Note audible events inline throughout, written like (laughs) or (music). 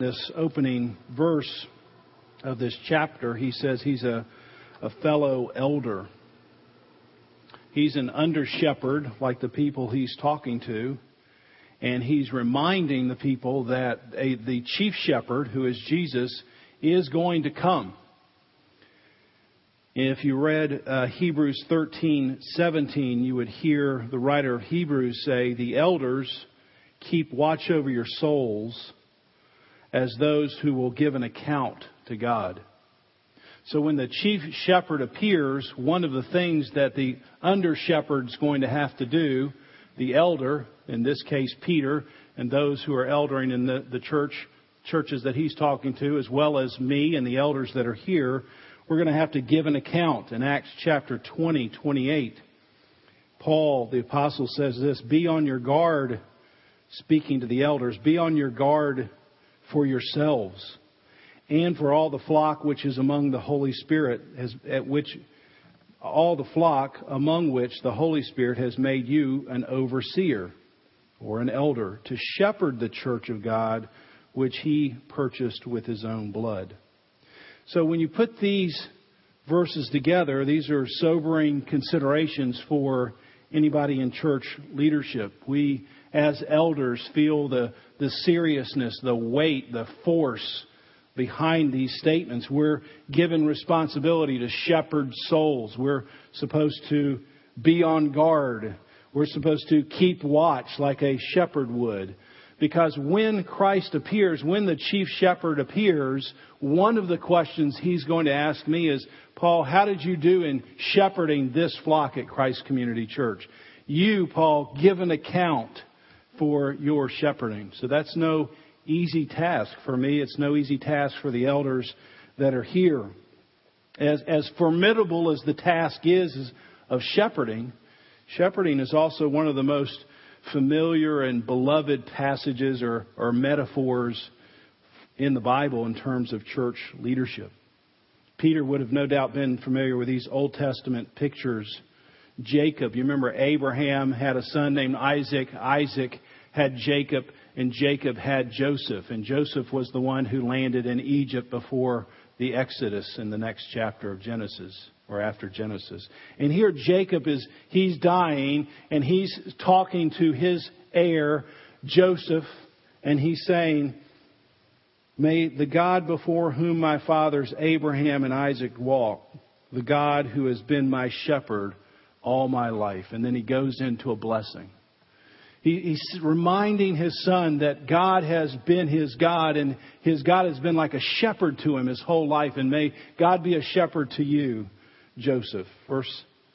this opening verse of this chapter, he says he's a, a fellow elder. He's an under shepherd, like the people he's talking to, and he's reminding the people that a, the chief shepherd, who is Jesus, is going to come. If you read uh, Hebrews 13:17, you would hear the writer of Hebrews say, "The elders keep watch over your souls." As those who will give an account to God. So when the chief shepherd appears, one of the things that the under shepherd's going to have to do, the elder, in this case Peter, and those who are eldering in the, the church, churches that he's talking to, as well as me and the elders that are here, we're going to have to give an account. In Acts chapter 20, 28, Paul, the apostle, says this, be on your guard, speaking to the elders, be on your guard for yourselves and for all the flock which is among the Holy Spirit, has, at which all the flock among which the Holy Spirit has made you an overseer or an elder to shepherd the church of God which he purchased with his own blood. So when you put these verses together, these are sobering considerations for anybody in church leadership. We as elders feel the, the seriousness, the weight, the force behind these statements. We're given responsibility to shepherd souls. We're supposed to be on guard. We're supposed to keep watch like a shepherd would. Because when Christ appears, when the chief shepherd appears, one of the questions he's going to ask me is, Paul, how did you do in shepherding this flock at Christ Community Church? You, Paul, give an account for your shepherding. So that's no easy task for me. It's no easy task for the elders that are here. As, as formidable as the task is, is of shepherding, shepherding is also one of the most familiar and beloved passages or, or metaphors in the Bible in terms of church leadership. Peter would have no doubt been familiar with these Old Testament pictures Jacob. You remember Abraham had a son named Isaac. Isaac had Jacob, and Jacob had Joseph. And Joseph was the one who landed in Egypt before the Exodus in the next chapter of Genesis or after Genesis. And here Jacob is, he's dying and he's talking to his heir, Joseph, and he's saying, May the God before whom my fathers Abraham and Isaac walked, the God who has been my shepherd, all my life. And then he goes into a blessing. He, he's reminding his son that God has been his God and his God has been like a shepherd to him his whole life. And may God be a shepherd to you, Joseph. First,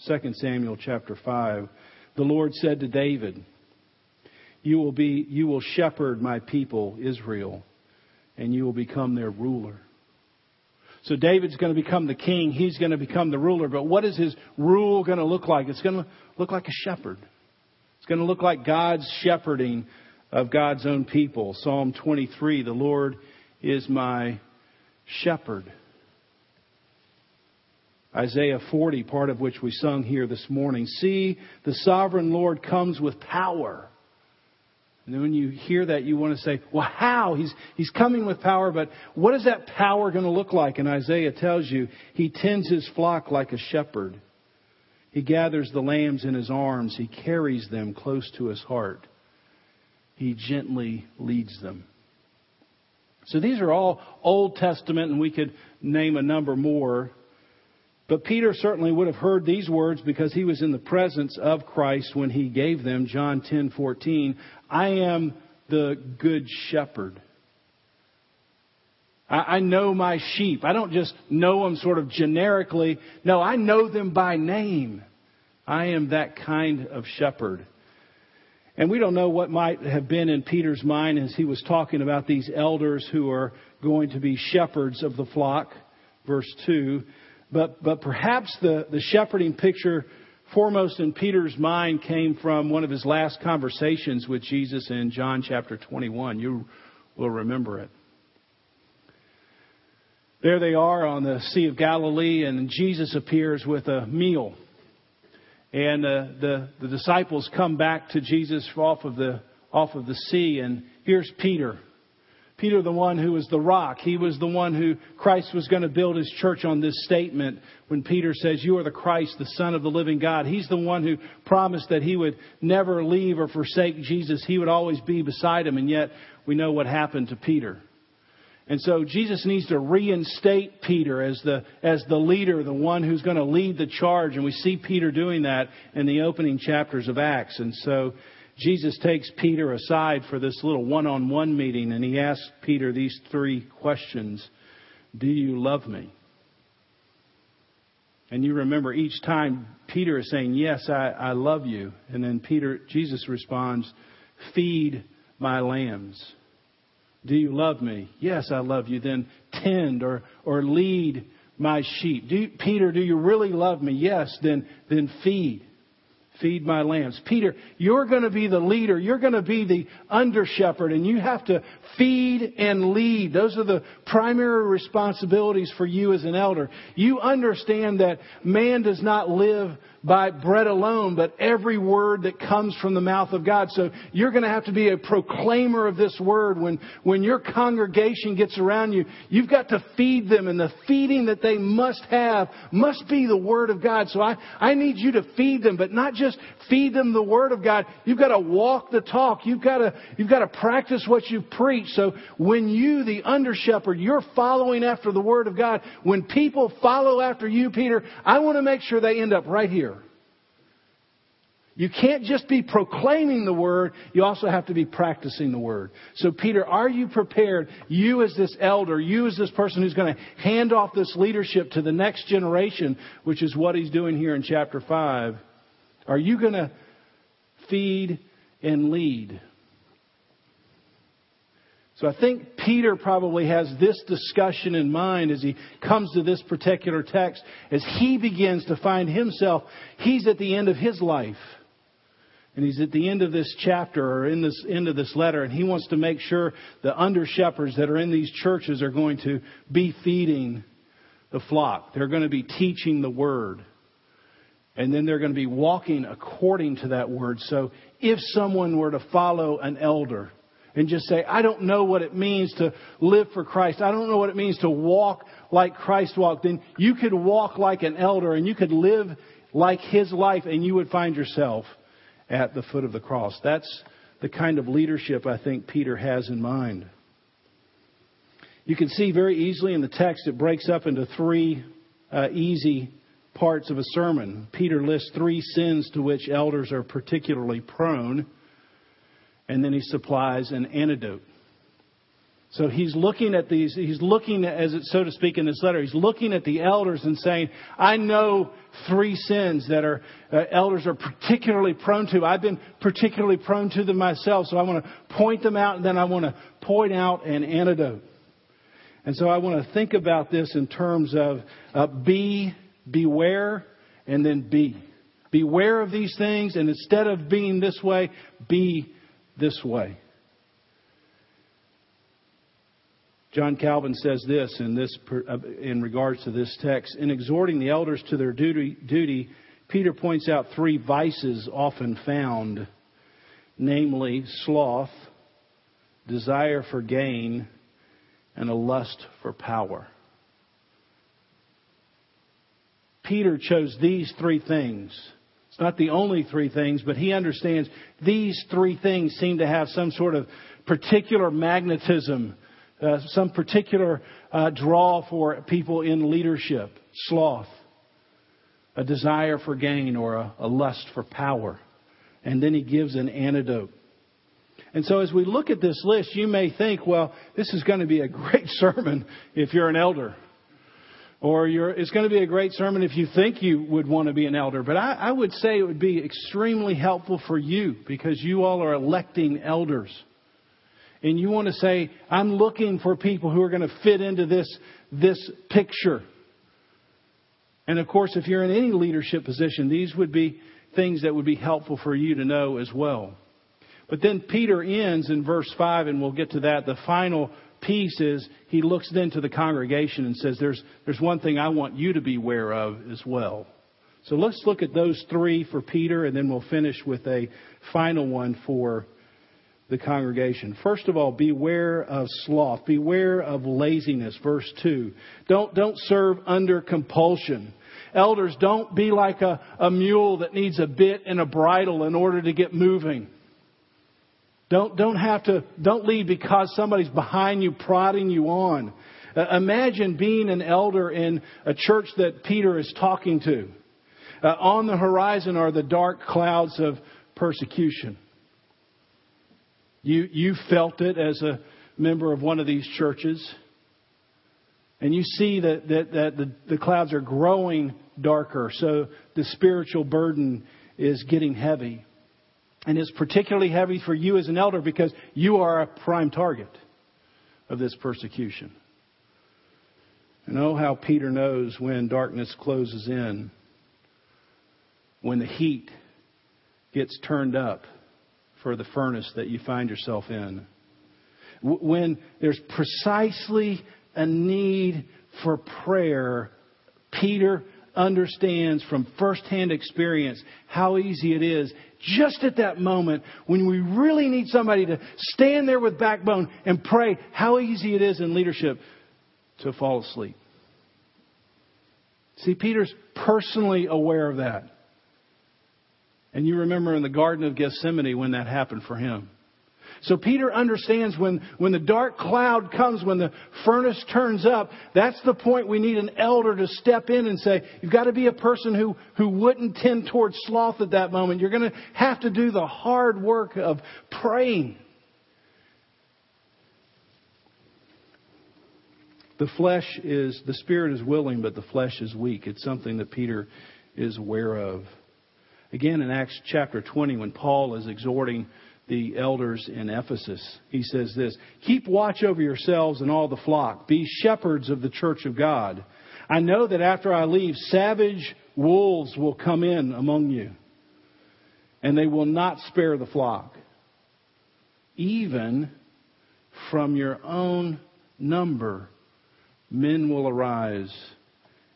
2 Samuel chapter 5. The Lord said to David, you will be, you will shepherd my people, Israel, and you will become their ruler. So David's going to become the king. He's going to become the ruler. But what is his rule going to look like? It's going to look like a shepherd. Going to look like God's shepherding of God's own people. Psalm 23, the Lord is my shepherd. Isaiah 40, part of which we sung here this morning. See, the sovereign Lord comes with power and then when you hear that, you want to say, well, how? He's, he's coming with power, but what is that power going to look like? And Isaiah tells you, he tends his flock like a shepherd. He gathers the lambs in his arms. He carries them close to his heart. He gently leads them. So these are all Old Testament, and we could name a number more. But Peter certainly would have heard these words because he was in the presence of Christ when he gave them. John 10:14, I am the good shepherd. I, I know my sheep. I don't just know them sort of generically. No, I know them by name. I am that kind of shepherd. And we don't know what might have been in Peter's mind as he was talking about these elders who are going to be shepherds of the flock. Verse 2. But, but perhaps the, the shepherding picture foremost in Peter's mind came from one of his last conversations with Jesus in John chapter 21. You will remember it. There they are on the Sea of Galilee, and Jesus appears with a meal. And uh, the, the disciples come back to Jesus off of, the, off of the sea, and here's Peter Peter, the one who was the rock, he was the one who Christ was going to build his church on this statement when Peter says, You are the Christ, the Son of the living God. He's the one who promised that he would never leave or forsake Jesus. He would always be beside him. And yet, we know what happened to Peter. And so Jesus needs to reinstate Peter as the, as the leader, the one who's going to lead the charge. And we see Peter doing that in the opening chapters of Acts. And so Jesus takes Peter aside for this little one on one meeting and he asks Peter these three questions Do you love me? And you remember each time Peter is saying, Yes, I, I love you. And then Peter, Jesus responds, Feed my lambs. Do you love me? Yes, I love you. Then tend or, or lead my sheep. Do you, Peter, do you really love me? Yes, then, then feed feed my lambs. Peter, you're going to be the leader. You're going to be the under shepherd and you have to feed and lead. Those are the primary responsibilities for you as an elder. You understand that man does not live by bread alone, but every word that comes from the mouth of God. So you're going to have to be a proclaimer of this word. When, when your congregation gets around you, you've got to feed them, and the feeding that they must have must be the word of God. So I, I need you to feed them, but not just feed them the word of God. You've got to walk the talk. You've got to, you've got to practice what you preach. So when you, the under shepherd, you're following after the word of God, when people follow after you, Peter, I want to make sure they end up right here. You can't just be proclaiming the word, you also have to be practicing the word. So, Peter, are you prepared? You, as this elder, you, as this person who's going to hand off this leadership to the next generation, which is what he's doing here in chapter 5, are you going to feed and lead? So I think Peter probably has this discussion in mind as he comes to this particular text, as he begins to find himself, he's at the end of his life. And he's at the end of this chapter or in this end of this letter, and he wants to make sure the under shepherds that are in these churches are going to be feeding the flock. They're going to be teaching the word. And then they're going to be walking according to that word. So if someone were to follow an elder and just say, I don't know what it means to live for Christ. I don't know what it means to walk like Christ walked. Then you could walk like an elder and you could live like his life and you would find yourself at the foot of the cross. That's the kind of leadership I think Peter has in mind. You can see very easily in the text it breaks up into three uh, easy parts of a sermon. Peter lists three sins to which elders are particularly prone, and then he supplies an antidote. So he's looking at these, he's looking, as it so to speak in this letter, he's looking at the elders and saying, I know three sins that are, uh, elders are particularly prone to. I've been particularly prone to them myself, so I want to point them out and then I want to point out an antidote. And so I want to think about this in terms of uh, be, beware, and then be. Beware of these things, and instead of being this way, be this way. John Calvin says this in, this uh, in regards to this text. In exhorting the elders to their duty, duty, Peter points out three vices often found, namely sloth, desire for gain, and a lust for power. Peter chose these three things. It's not the only three things, but he understands these three things seem to have some sort of particular magnetism uh, some particular uh, draw for people in leadership sloth, a desire for gain, or a, a lust for power. And then he gives an antidote. And so as we look at this list, you may think, well, this is going to be a (laughs) great sermon if you're an elder. Or it's going to be a great sermon if you think you would want to be an elder. But I, I would say it would be extremely helpful for you because you all are electing elders and you want to say, I'm looking for people who are going to fit into this, this picture. And of course, if you're in any leadership position, these would be things that would be helpful for you to know as well. But then Peter ends in verse 5, and we'll get to that. The final piece is he looks then to the congregation and says, There's, there's one thing I want you to be aware of as well. So let's look at those three for Peter, and then we'll finish with a final one for the congregation. First of all, beware of sloth. Beware of laziness. Verse 2. Don't, don't serve under compulsion. Elders, don't be like a, a mule that needs a bit and a bridle in order to get moving. Don't, don't have to, don't lead because somebody's behind you, prodding you on. Uh, imagine being an elder in a church that Peter is talking to. Uh, on the horizon are the dark clouds of persecution. You, you felt it as a member of one of these churches. And you see that, that, that the, the clouds are growing darker, so the spiritual burden is getting heavy. And it's particularly heavy for you as an elder because you are a prime target of this persecution. And oh, how Peter knows when darkness closes in, when the heat gets turned up for the furnace that you find yourself in. When there's precisely a need for prayer, Peter understands from firsthand experience how easy it is just at that moment when we really need somebody to stand there with backbone and pray, how easy it is in leadership to fall asleep. See, Peter's personally aware of that. And you remember in the Garden of Gethsemane when that happened for him. So Peter understands when, when the dark cloud comes, when the furnace turns up, that's the point we need an elder to step in and say, you've got to be a person who, who wouldn't tend towards sloth at that moment. You're going to have to do the hard work of praying. The flesh is, the spirit is willing, but the flesh is weak. It's something that Peter is aware of. Again, in Acts chapter 20, when Paul is exhorting the elders in Ephesus, he says this Keep watch over yourselves and all the flock. Be shepherds of the church of God. I know that after I leave, savage wolves will come in among you, and they will not spare the flock. Even from your own number, men will arise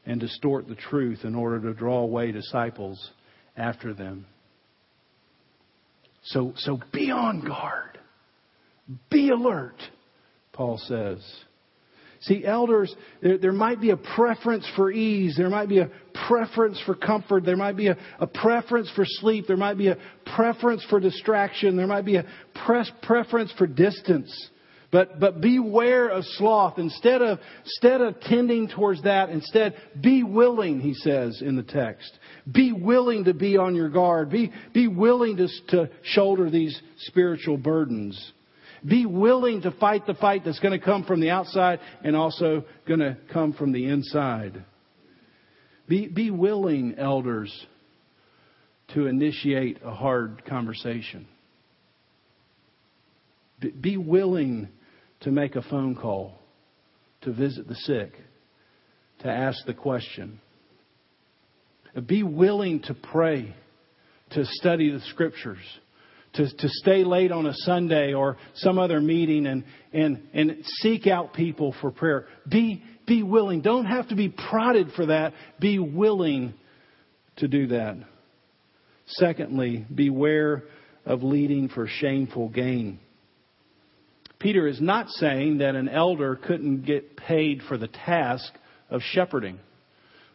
and distort the truth in order to draw away disciples after them. So, so be on guard. Be alert, Paul says. See, elders, there, there might be a preference for ease. There might be a preference for comfort. There might be a, a preference for sleep. There might be a preference for distraction. There might be a preference for distance. But, but beware of sloth. Instead of, instead of tending towards that, instead, be willing, he says in the text. Be willing to be on your guard. Be, be willing to, to shoulder these spiritual burdens. Be willing to fight the fight that's going to come from the outside and also going to come from the inside. Be, be willing, elders, to initiate a hard conversation. Be, willing to make a phone call, to visit the sick, to ask the question. Be willing to pray, to study the scriptures, to, to stay late on a Sunday or some other meeting and, and, and seek out people for prayer. Be, be willing. Don't have to be prodded for that. Be willing to do that. Secondly, beware of leading for shameful gain. Peter is not saying that an elder couldn't get paid for the task of shepherding.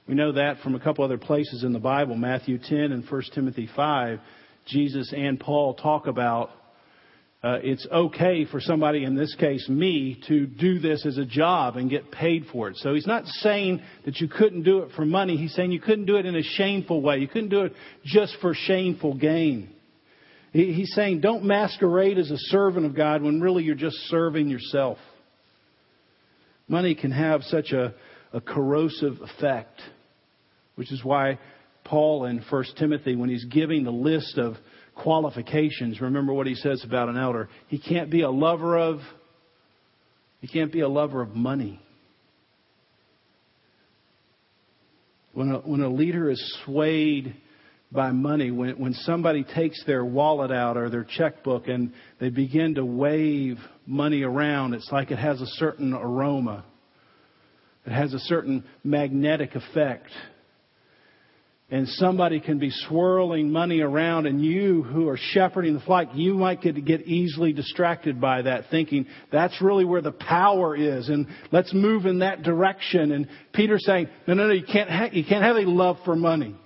We know that from a couple other places in the Bible, Matthew 10 and 1 Timothy 5. Jesus and Paul talk about uh, it's okay for somebody, in this case me, to do this as a job and get paid for it. So he's not saying that you couldn't do it for money. He's saying you couldn't do it in a shameful way. You couldn't do it just for shameful gain. He's saying don't masquerade as a servant of God when really you're just serving yourself. Money can have such a, a corrosive effect, which is why Paul in 1 Timothy, when he's giving the list of qualifications, remember what he says about an elder. He can't be a lover of, he can't be a lover of money. When a, when a leader is swayed by money. When, when somebody takes their wallet out or their checkbook and they begin to wave money around, it's like it has a certain aroma. It has a certain magnetic effect. and somebody can be swirling money around and you who are shepherding the flock, you might get, get easily distracted by that thinking that's really where the power is and let's move in that direction. And Peter's saying, no, no, no, you can't, ha- you can't have a love for money.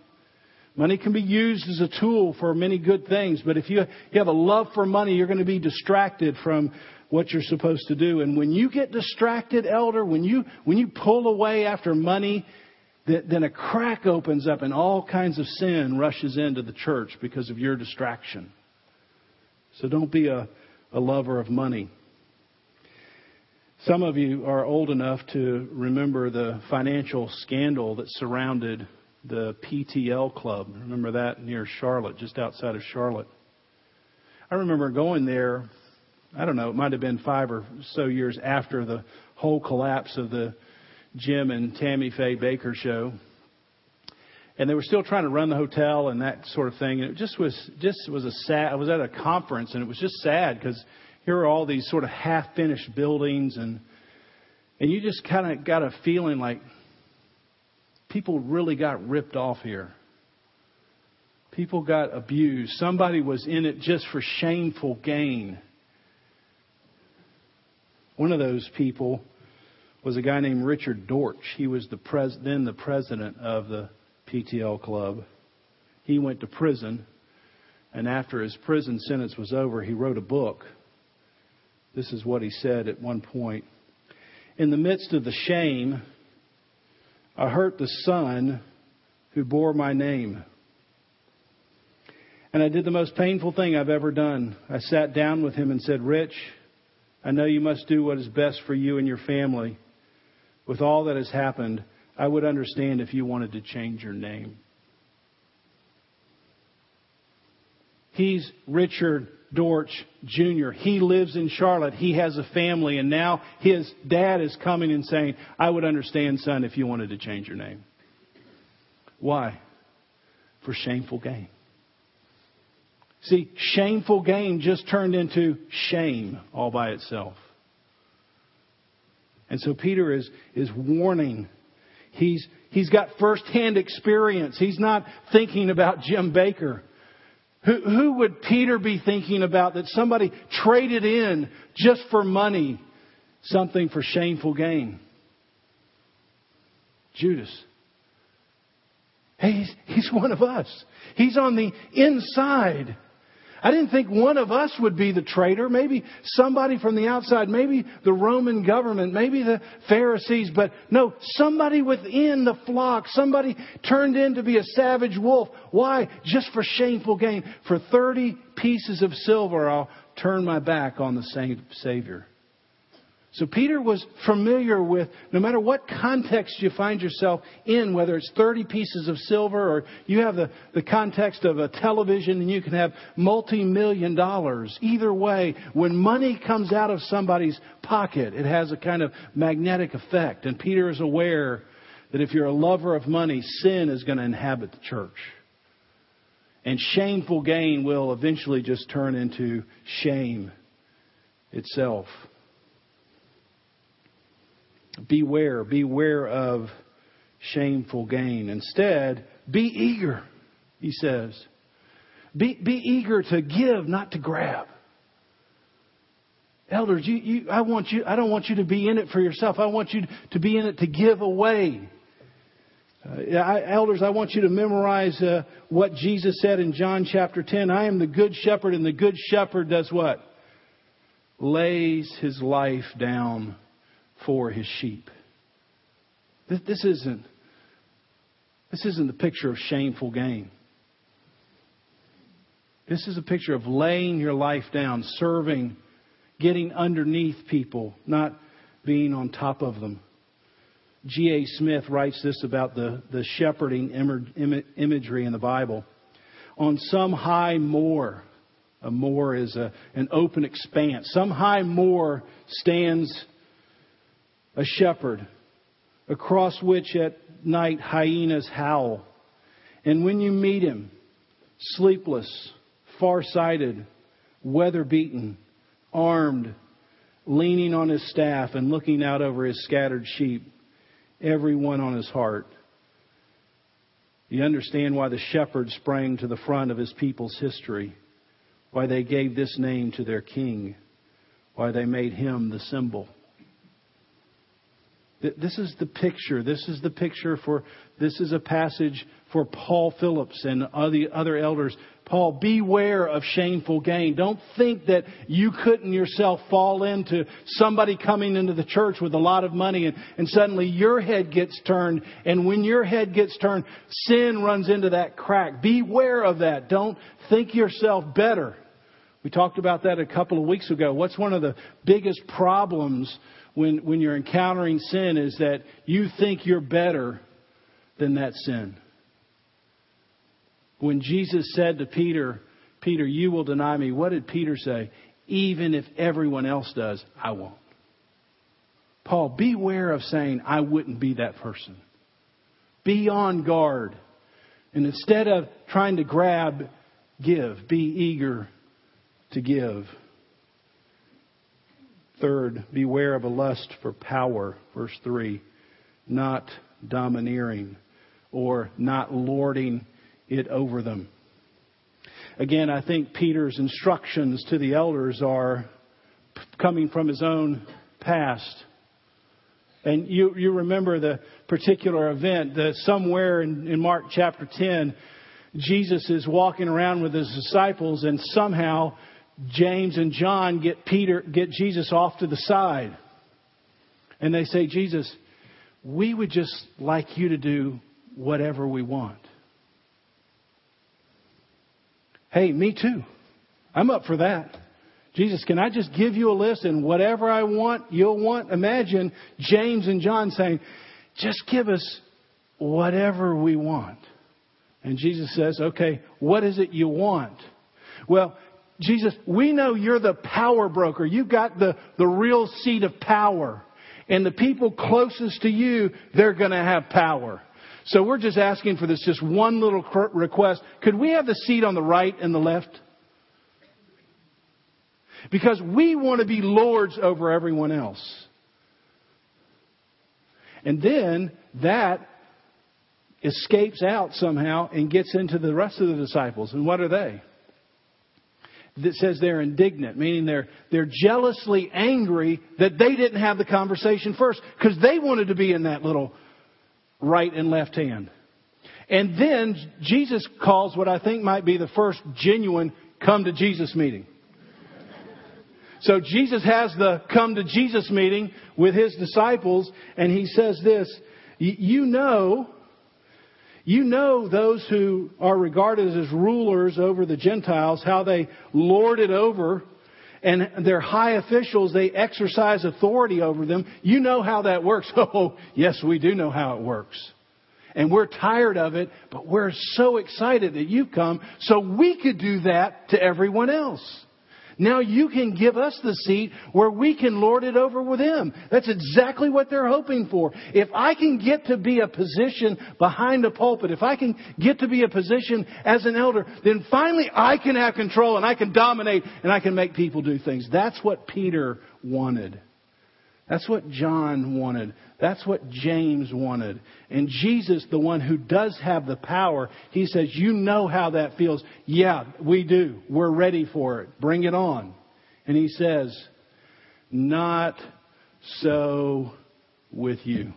Money can be used as a tool for many good things, but if you, you have a love for money, you're going to be distracted from what you're supposed to do. And when you get distracted, elder, when you, when you pull away after money, then a crack opens up and all kinds of sin rushes into the church because of your distraction. So don't be a, a lover of money. Some of you are old enough to remember the financial scandal that surrounded the PTL Club. Remember that near Charlotte, just outside of Charlotte. I remember going there I don't know, it might have been five or so years after the whole collapse of the Jim and Tammy Faye Bakker show. And they were still trying to run the hotel and that sort of thing. And it just was, just was a sad, I was at a conference and it was just sad because here are all these sort of half finished buildings and, and you just kind of got a feeling like people really got ripped off here. People got abused. Somebody was in it just for shameful gain. One of those people was a guy named Richard Dortch. He was the pres- then the president of the PTL club. He went to prison, and after his prison sentence was over, he wrote a book. This is what he said at one point. In the midst of the shame, I hurt the son who bore my name. And I did the most painful thing I've ever done. I sat down with him and said, Rich, I know you must do what is best for you and your family. With all that has happened, I would understand if you wanted to change your name. He's Richard Dortch Jr. He lives in Charlotte. He has a family, and now his dad is coming and saying, I would understand, son, if you wanted to change your name. Why? For shameful gain. See, shameful gain just turned into shame all by itself. And so Peter is, is warning. He's, he's got firsthand experience. He's not thinking about Jim Bakker. Who, who would Peter be thinking about that somebody traded in just for money something for shameful gain? Judas. Hey, he's, he's one of us. He's on the inside. I didn't think one of us would be the traitor. Maybe somebody from the outside, maybe the Roman government, maybe the Pharisees, but no, somebody within the flock, somebody turned in to be a savage wolf. Why? Just for shameful gain. For 30 pieces of silver, I'll turn my back on the Savior. So Peter was familiar with no matter what context you find yourself in, whether it's 30 pieces of silver or you have the, the context of a television and you can have multi-million dollars. Either way, when money comes out of somebody's pocket, it has a kind of magnetic effect. And Peter is aware that if you're a lover of money, sin is going to inhabit the church. And shameful gain will eventually just turn into shame itself. Beware, beware of shameful gain. Instead, be eager, he says. Be, be eager to give, not to grab. Elders, you, you, I want you, I don't want you to be in it for yourself. I want you to be in it to give away. Uh, I, elders, I want you to memorize uh, what Jesus said in John chapter 10. I am the good shepherd, and the good shepherd does what? Lays his life down for his sheep. This, this isn't this isn't the picture of shameful gain. This is a picture of laying your life down, serving, getting underneath people, not being on top of them. G.A. Smith writes this about the, the shepherding imagery in the Bible. On some high moor, a moor is a, an open expanse. Some high moor stands a shepherd, across which at night hyenas howl. And when you meet him, sleepless, far-sighted, weather-beaten, armed, leaning on his staff and looking out over his scattered sheep, every one on his heart, You understand why the shepherd sprang to the front of his people's history, why they gave this name to their king, why they made him the symbol. This is the picture. This is the picture for, this is a passage for Paul Phillips and other, other elders. Paul, beware of shameful gain. Don't think that you couldn't yourself fall into somebody coming into the church with a lot of money and, and suddenly your head gets turned. And when your head gets turned, sin runs into that crack. Beware of that. Don't think yourself better. We talked about that a couple of weeks ago. What's one of the biggest problems when, when you're encountering sin is that you think you're better than that sin. When Jesus said to Peter, Peter, you will deny me, what did Peter say? Even if everyone else does, I won't. Paul, beware of saying, I wouldn't be that person. Be on guard. And instead of trying to grab, give. Be eager to give. Third, beware of a lust for power. Verse 3. Not domineering or not lording it over them. Again, I think Peter's instructions to the elders are coming from his own past. And you, you remember the particular event that somewhere in, in Mark chapter 10, Jesus is walking around with his disciples and somehow James and John get Peter, get Jesus off to the side. And they say, Jesus, we would just like you to do whatever we want. Hey, me too. I'm up for that. Jesus, can I just give you a list and whatever I want, you'll want? Imagine James and John saying, just give us whatever we want. And Jesus says, okay, what is it you want? Well, Jesus, we know you're the power broker. You've got the, the real seat of power. And the people closest to you, they're going to have power. So we're just asking for this just one little request. Could we have the seat on the right and the left? Because we want to be lords over everyone else. And then that escapes out somehow and gets into the rest of the disciples. And what are they? That says they're indignant, meaning they're, they're jealously angry that they didn't have the conversation first because they wanted to be in that little right and left hand. And then Jesus calls what I think might be the first genuine come to Jesus meeting. So Jesus has the come to Jesus meeting with his disciples and he says this, you know you know those who are regarded as rulers over the Gentiles, how they lord it over, and their high officials, they exercise authority over them. You know how that works. (laughs) Oh, yes, we do know how it works. And we're tired of it, but we're so excited that you've come so we could do that to everyone else. Now you can give us the seat where we can lord it over with them. That's exactly what they're hoping for. If I can get to be a position behind a pulpit, if I can get to be a position as an elder, then finally I can have control and I can dominate and I can make people do things. That's what Peter wanted. That's what John wanted. That's what James wanted. And Jesus, the one who does have the power, he says, You know how that feels. Yeah, we do. We're ready for it. Bring it on. And he says, Not so with you.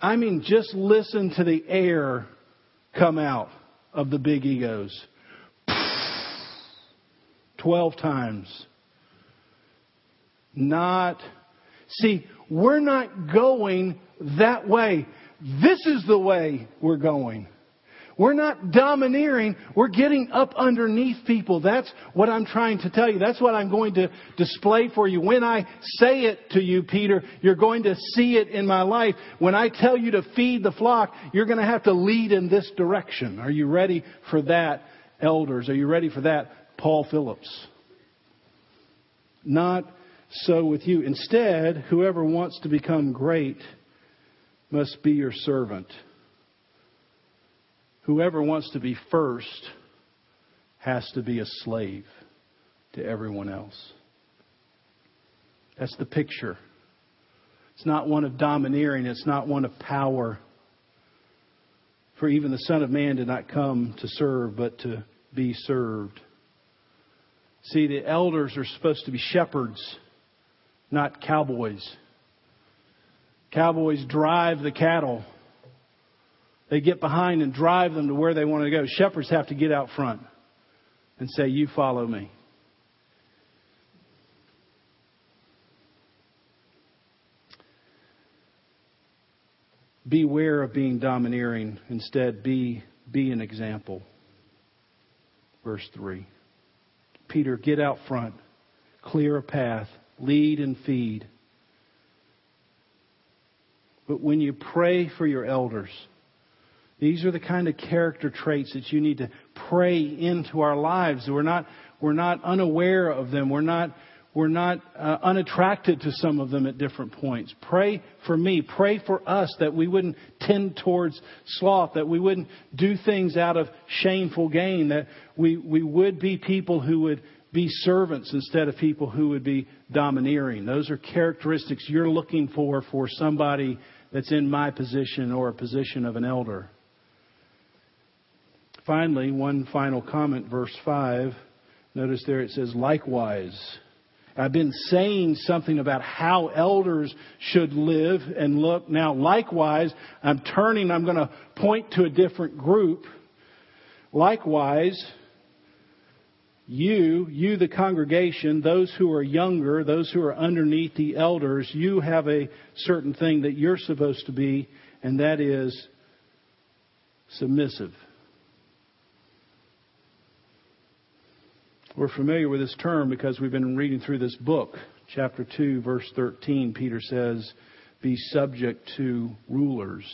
I mean, just listen to the air come out of the big egos. Twelve times not. See, we're not going that way. This is the way we're going. We're not domineering. We're getting up underneath people. That's what I'm trying to tell you. That's what I'm going to display for you. When I say it to you, Peter, you're going to see it in my life. When I tell you to feed the flock, you're going to have to lead in this direction. Are you ready for that, elders? Are you ready for that, Paul Phillips? Not so with you. Instead, whoever wants to become great must be your servant. Whoever wants to be first has to be a slave to everyone else. That's the picture. It's not one of domineering, it's not one of power. For even the Son of Man did not come to serve, but to be served. See, the elders are supposed to be shepherds, not cowboys. Cowboys drive the cattle. They get behind and drive them to where they want to go. Shepherds have to get out front and say, You follow me. Beware of being domineering. Instead, be, be an example. Verse 3. Peter, get out front, clear a path, lead and feed. But when you pray for your elders, these are the kind of character traits that you need to pray into our lives. We're not, we're not unaware of them. We're not we're not uh, unattracted to some of them at different points. Pray for me. Pray for us that we wouldn't tend towards sloth, that we wouldn't do things out of shameful gain, that we, we would be people who would be servants instead of people who would be domineering. Those are characteristics you're looking for for somebody that's in my position or a position of an elder. Finally, one final comment, verse 5. Notice there it says, likewise. I've been saying something about how elders should live and look. Now, likewise, I'm turning, I'm going to point to a different group. Likewise, you, you the congregation, those who are younger, those who are underneath the elders, you have a certain thing that you're supposed to be, and that is submissive. We're familiar with this term because we've been reading through this book. Chapter 2, verse 13, Peter says, Be subject to rulers.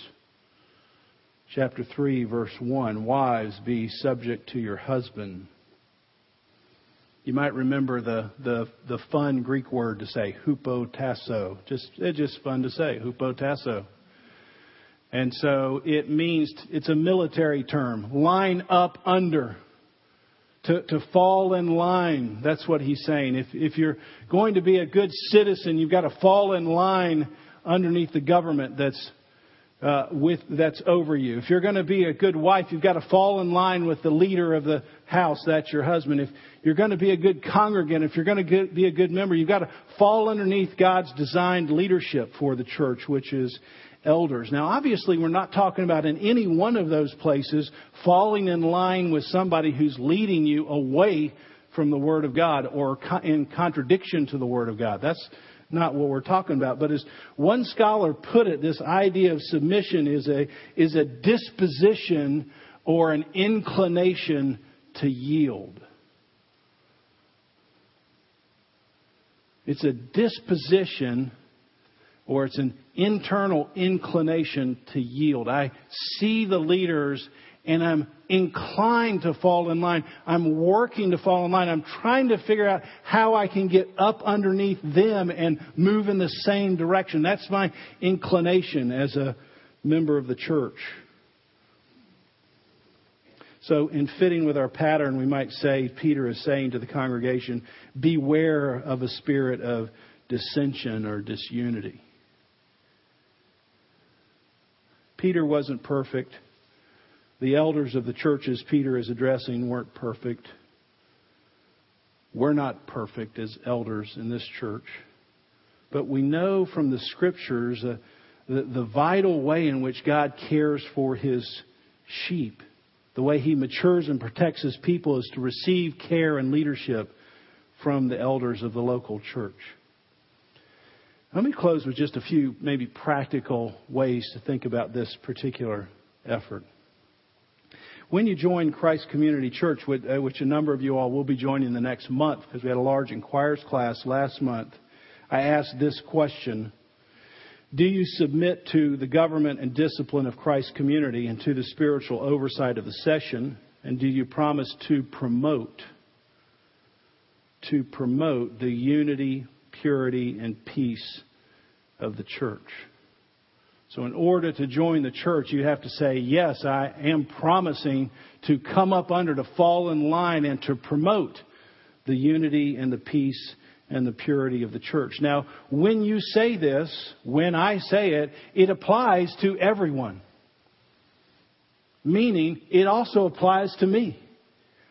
Chapter 3, verse 1, Wives, be subject to your husband. You might remember the, the, the fun Greek word to say, hupotasso. Just, it's just fun to say, hupotasso. And so it means, it's a military term, line up under to, to fall in line. That's what he's saying. If, if you're going to be a good citizen, you've got to fall in line underneath the government that's uh, with that's over you. If you're going to be a good wife, you've got to fall in line with the leader of the house. That's your husband. If you're going to be a good congregant, if you're going to be a good member, you've got to fall underneath God's designed leadership for the church, which is elders. Now, obviously, we're not talking about in any one of those places falling in line with somebody who's leading you away from the Word of God or in contradiction to the Word of God. That's not what we're talking about. But as one scholar put it, this idea of submission is a, is a disposition or an inclination to yield. It's a disposition or it's an internal inclination to yield. I see the leaders and I'm inclined to fall in line. I'm working to fall in line. I'm trying to figure out how I can get up underneath them and move in the same direction. That's my inclination as a member of the church. So, in fitting with our pattern, we might say, Peter is saying to the congregation, beware of a spirit of dissension or disunity. Peter wasn't perfect. The elders of the churches Peter is addressing weren't perfect. We're not perfect as elders in this church. But we know from the scriptures uh, the, the vital way in which God cares for his sheep. The way he matures and protects his people is to receive care and leadership from the elders of the local church. Let me close with just a few maybe practical ways to think about this particular effort. When you join Christ Community Church, uh, which a number of you all will be joining the next month, because we had a large inquires class last month, I asked this question Do you submit to the government and discipline of Christ Community and to the spiritual oversight of the session? And do you promise to promote, to promote the unity, purity, and peace of the church. So, in order to join the church, you have to say, Yes, I am promising to come up under, to fall in line, and to promote the unity and the peace and the purity of the church. Now, when you say this, when I say it, it applies to everyone. Meaning, it also applies to me.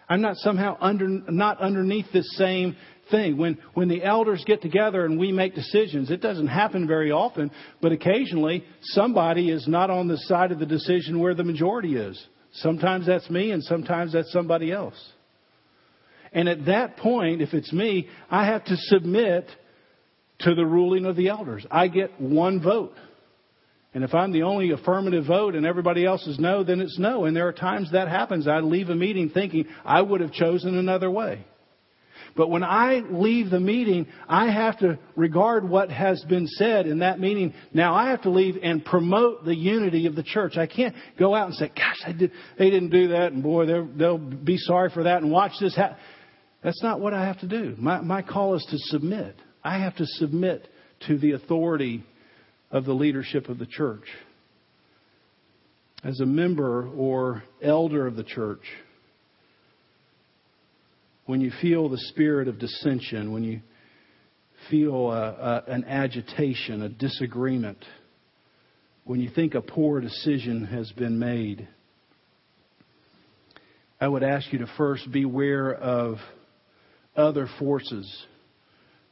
I'm not somehow under, not underneath this same thing. When, when the elders get together and we make decisions, it doesn't happen very often, but occasionally somebody is not on the side of the decision where the majority is. Sometimes that's me and sometimes that's somebody else. And at that point, if it's me, I have to submit to the ruling of the elders. I get one vote. And if I'm the only affirmative vote and everybody else is no, then it's no. And there are times that happens. I leave a meeting thinking I would have chosen another way. But when I leave the meeting, I have to regard what has been said in that meeting. Now I have to leave and promote the unity of the church. I can't go out and say, gosh, did, they didn't do that and boy, they'll be sorry for that and watch this happen. That's not what I have to do. My, my call is to submit. I have to submit to the authority of the leadership of the church. As a member or elder of the church, when you feel the spirit of dissension, when you feel a, a, an agitation, a disagreement, when you think a poor decision has been made, I would ask you to first beware of other forces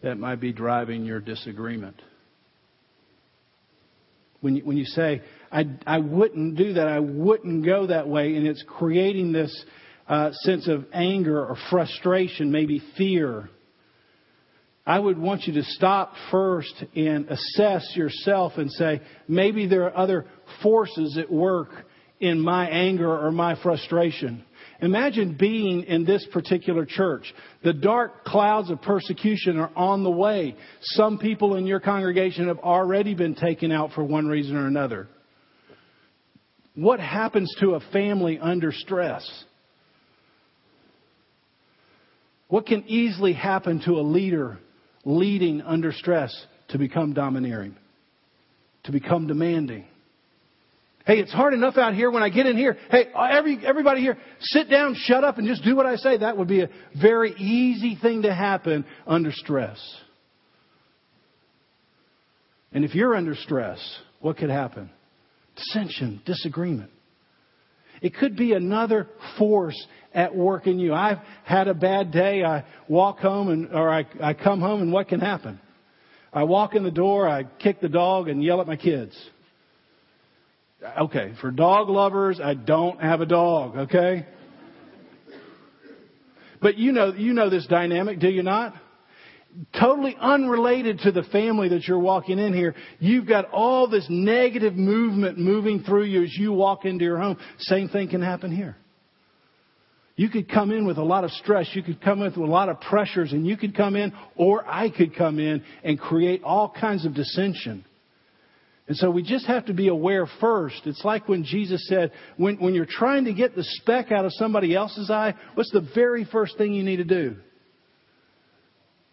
that might be driving your disagreement. When you, when you say, I, I wouldn't do that, I wouldn't go that way, and it's creating this uh, sense of anger or frustration, maybe fear. I would want you to stop first and assess yourself and say, maybe there are other forces at work in my anger or my frustration. Imagine being in this particular church. The dark clouds of persecution are on the way. Some people in your congregation have already been taken out for one reason or another. What happens to a family under stress? What can easily happen to a leader leading under stress to become domineering, to become demanding? Hey, it's hard enough out here when I get in here. Hey, every, everybody here, sit down, shut up, and just do what I say. That would be a very easy thing to happen under stress. And if you're under stress, what could happen? Dissension, disagreement. It could be another force at work in you. I've had a bad day. I walk home and, or I, I come home and what can happen? I walk in the door, I kick the dog and yell at my kids. Okay, for dog lovers, I don't have a dog, okay? But you know, you know this dynamic, do you not? Totally unrelated to the family that you're walking in here. You've got all this negative movement moving through you as you walk into your home. Same thing can happen here. You could come in with a lot of stress. You could come in with a lot of pressures and you could come in, or I could come in and create all kinds of dissension. And so we just have to be aware first. It's like when Jesus said, when, when you're trying to get the speck out of somebody else's eye, what's the very first thing you need to do?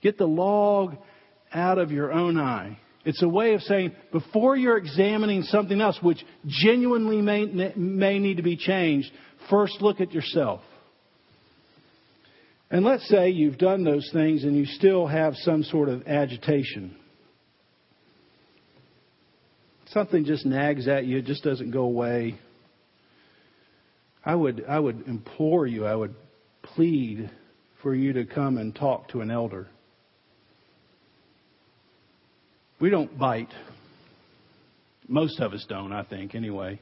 Get the log out of your own eye. It's a way of saying, before you're examining something else, which genuinely may, may need to be changed, first look at yourself. And let's say you've done those things and you still have some sort of agitation something just nags at you, it just doesn't go away, I would, I would implore you, I would plead for you to come and talk to an elder. We don't bite. Most of us don't, I think, anyway.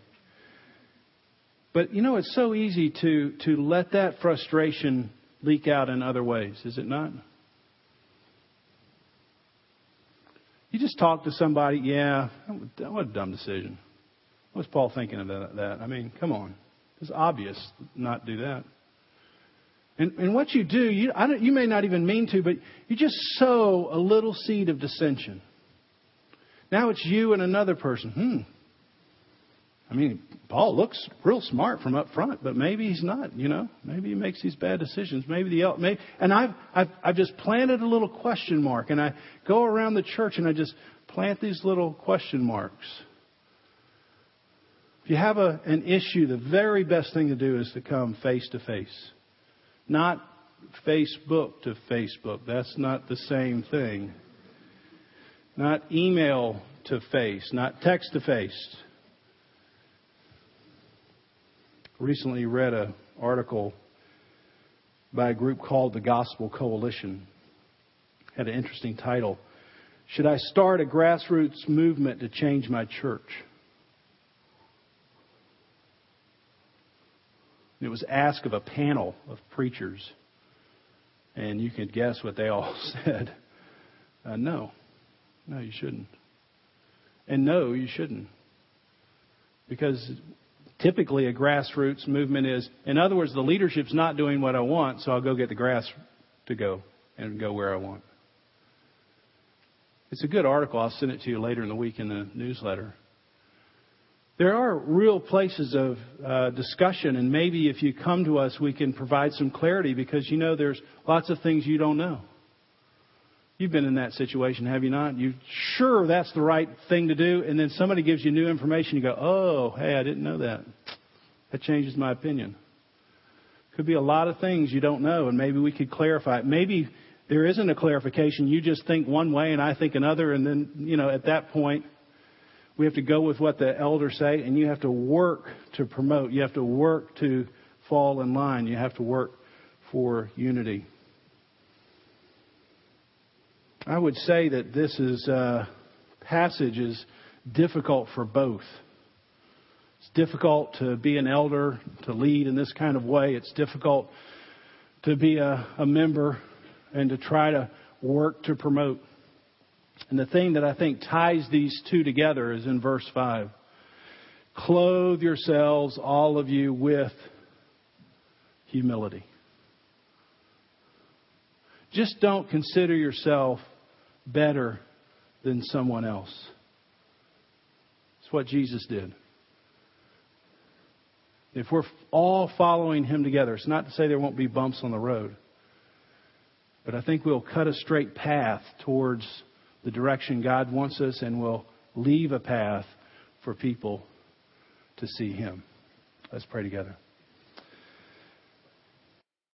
But you know, it's so easy to, to let that frustration leak out in other ways, is it not? You just talk to somebody, yeah, what a dumb decision. What's Paul thinking of that? I mean, come on. It's obvious not do that. And, and what you do, you, you may not even mean to, but you just sow a little seed of dissension. Now it's you and another person. Hmm, I mean, Paul looks real smart from up front, but maybe he's not. You know, maybe he makes these bad decisions. Maybe the maybe, and I've I've I've just planted a little question mark, and I go around the church and I just plant these little question marks. If you have a, an issue, the very best thing to do is to come face to face, not Facebook to Facebook. That's not the same thing. Not email to face, not text to face recently read an article by a group called the Gospel Coalition. Had an interesting title. Should I start a grassroots movement to change my church? It was asked of a panel of preachers, and you can guess what they all (laughs) said. Uh, no, no, you shouldn't. And no, you shouldn't. Because typically a grassroots movement is, in other words, the leadership's not doing what I want, so I'll go get the grass to go and go where I want. It's a good article. I'll send it to you later in the week in the newsletter. There are real places of uh, discussion, and maybe if you come to us, we can provide some clarity because you know there's lots of things you don't know. You've been in that situation, have you not? You sure that's the right thing to do, and then somebody gives you new information. You go, "Oh, hey, I didn't know that. That changes my opinion." Could be a lot of things you don't know, and maybe we could clarify it. Maybe there isn't a clarification. You just think one way, and I think another, and then you know at that point we have to go with what the elders say, and you have to work to promote. You have to work to fall in line. You have to work for unity. I would say that this is uh, passage is difficult for both. It's difficult to be an elder, to lead in this kind of way. It's difficult to be a, a member and to try to work to promote. And the thing that I think ties these two together is in verse 5. Clothe yourselves, all of you, with humility. Just don't consider yourself better than someone else. It's what Jesus did. If we're all following him together, it's not to say there won't be bumps on the road, but I think we'll cut a straight path towards the direction God wants us and we'll leave a path for people to see him. Let's pray together.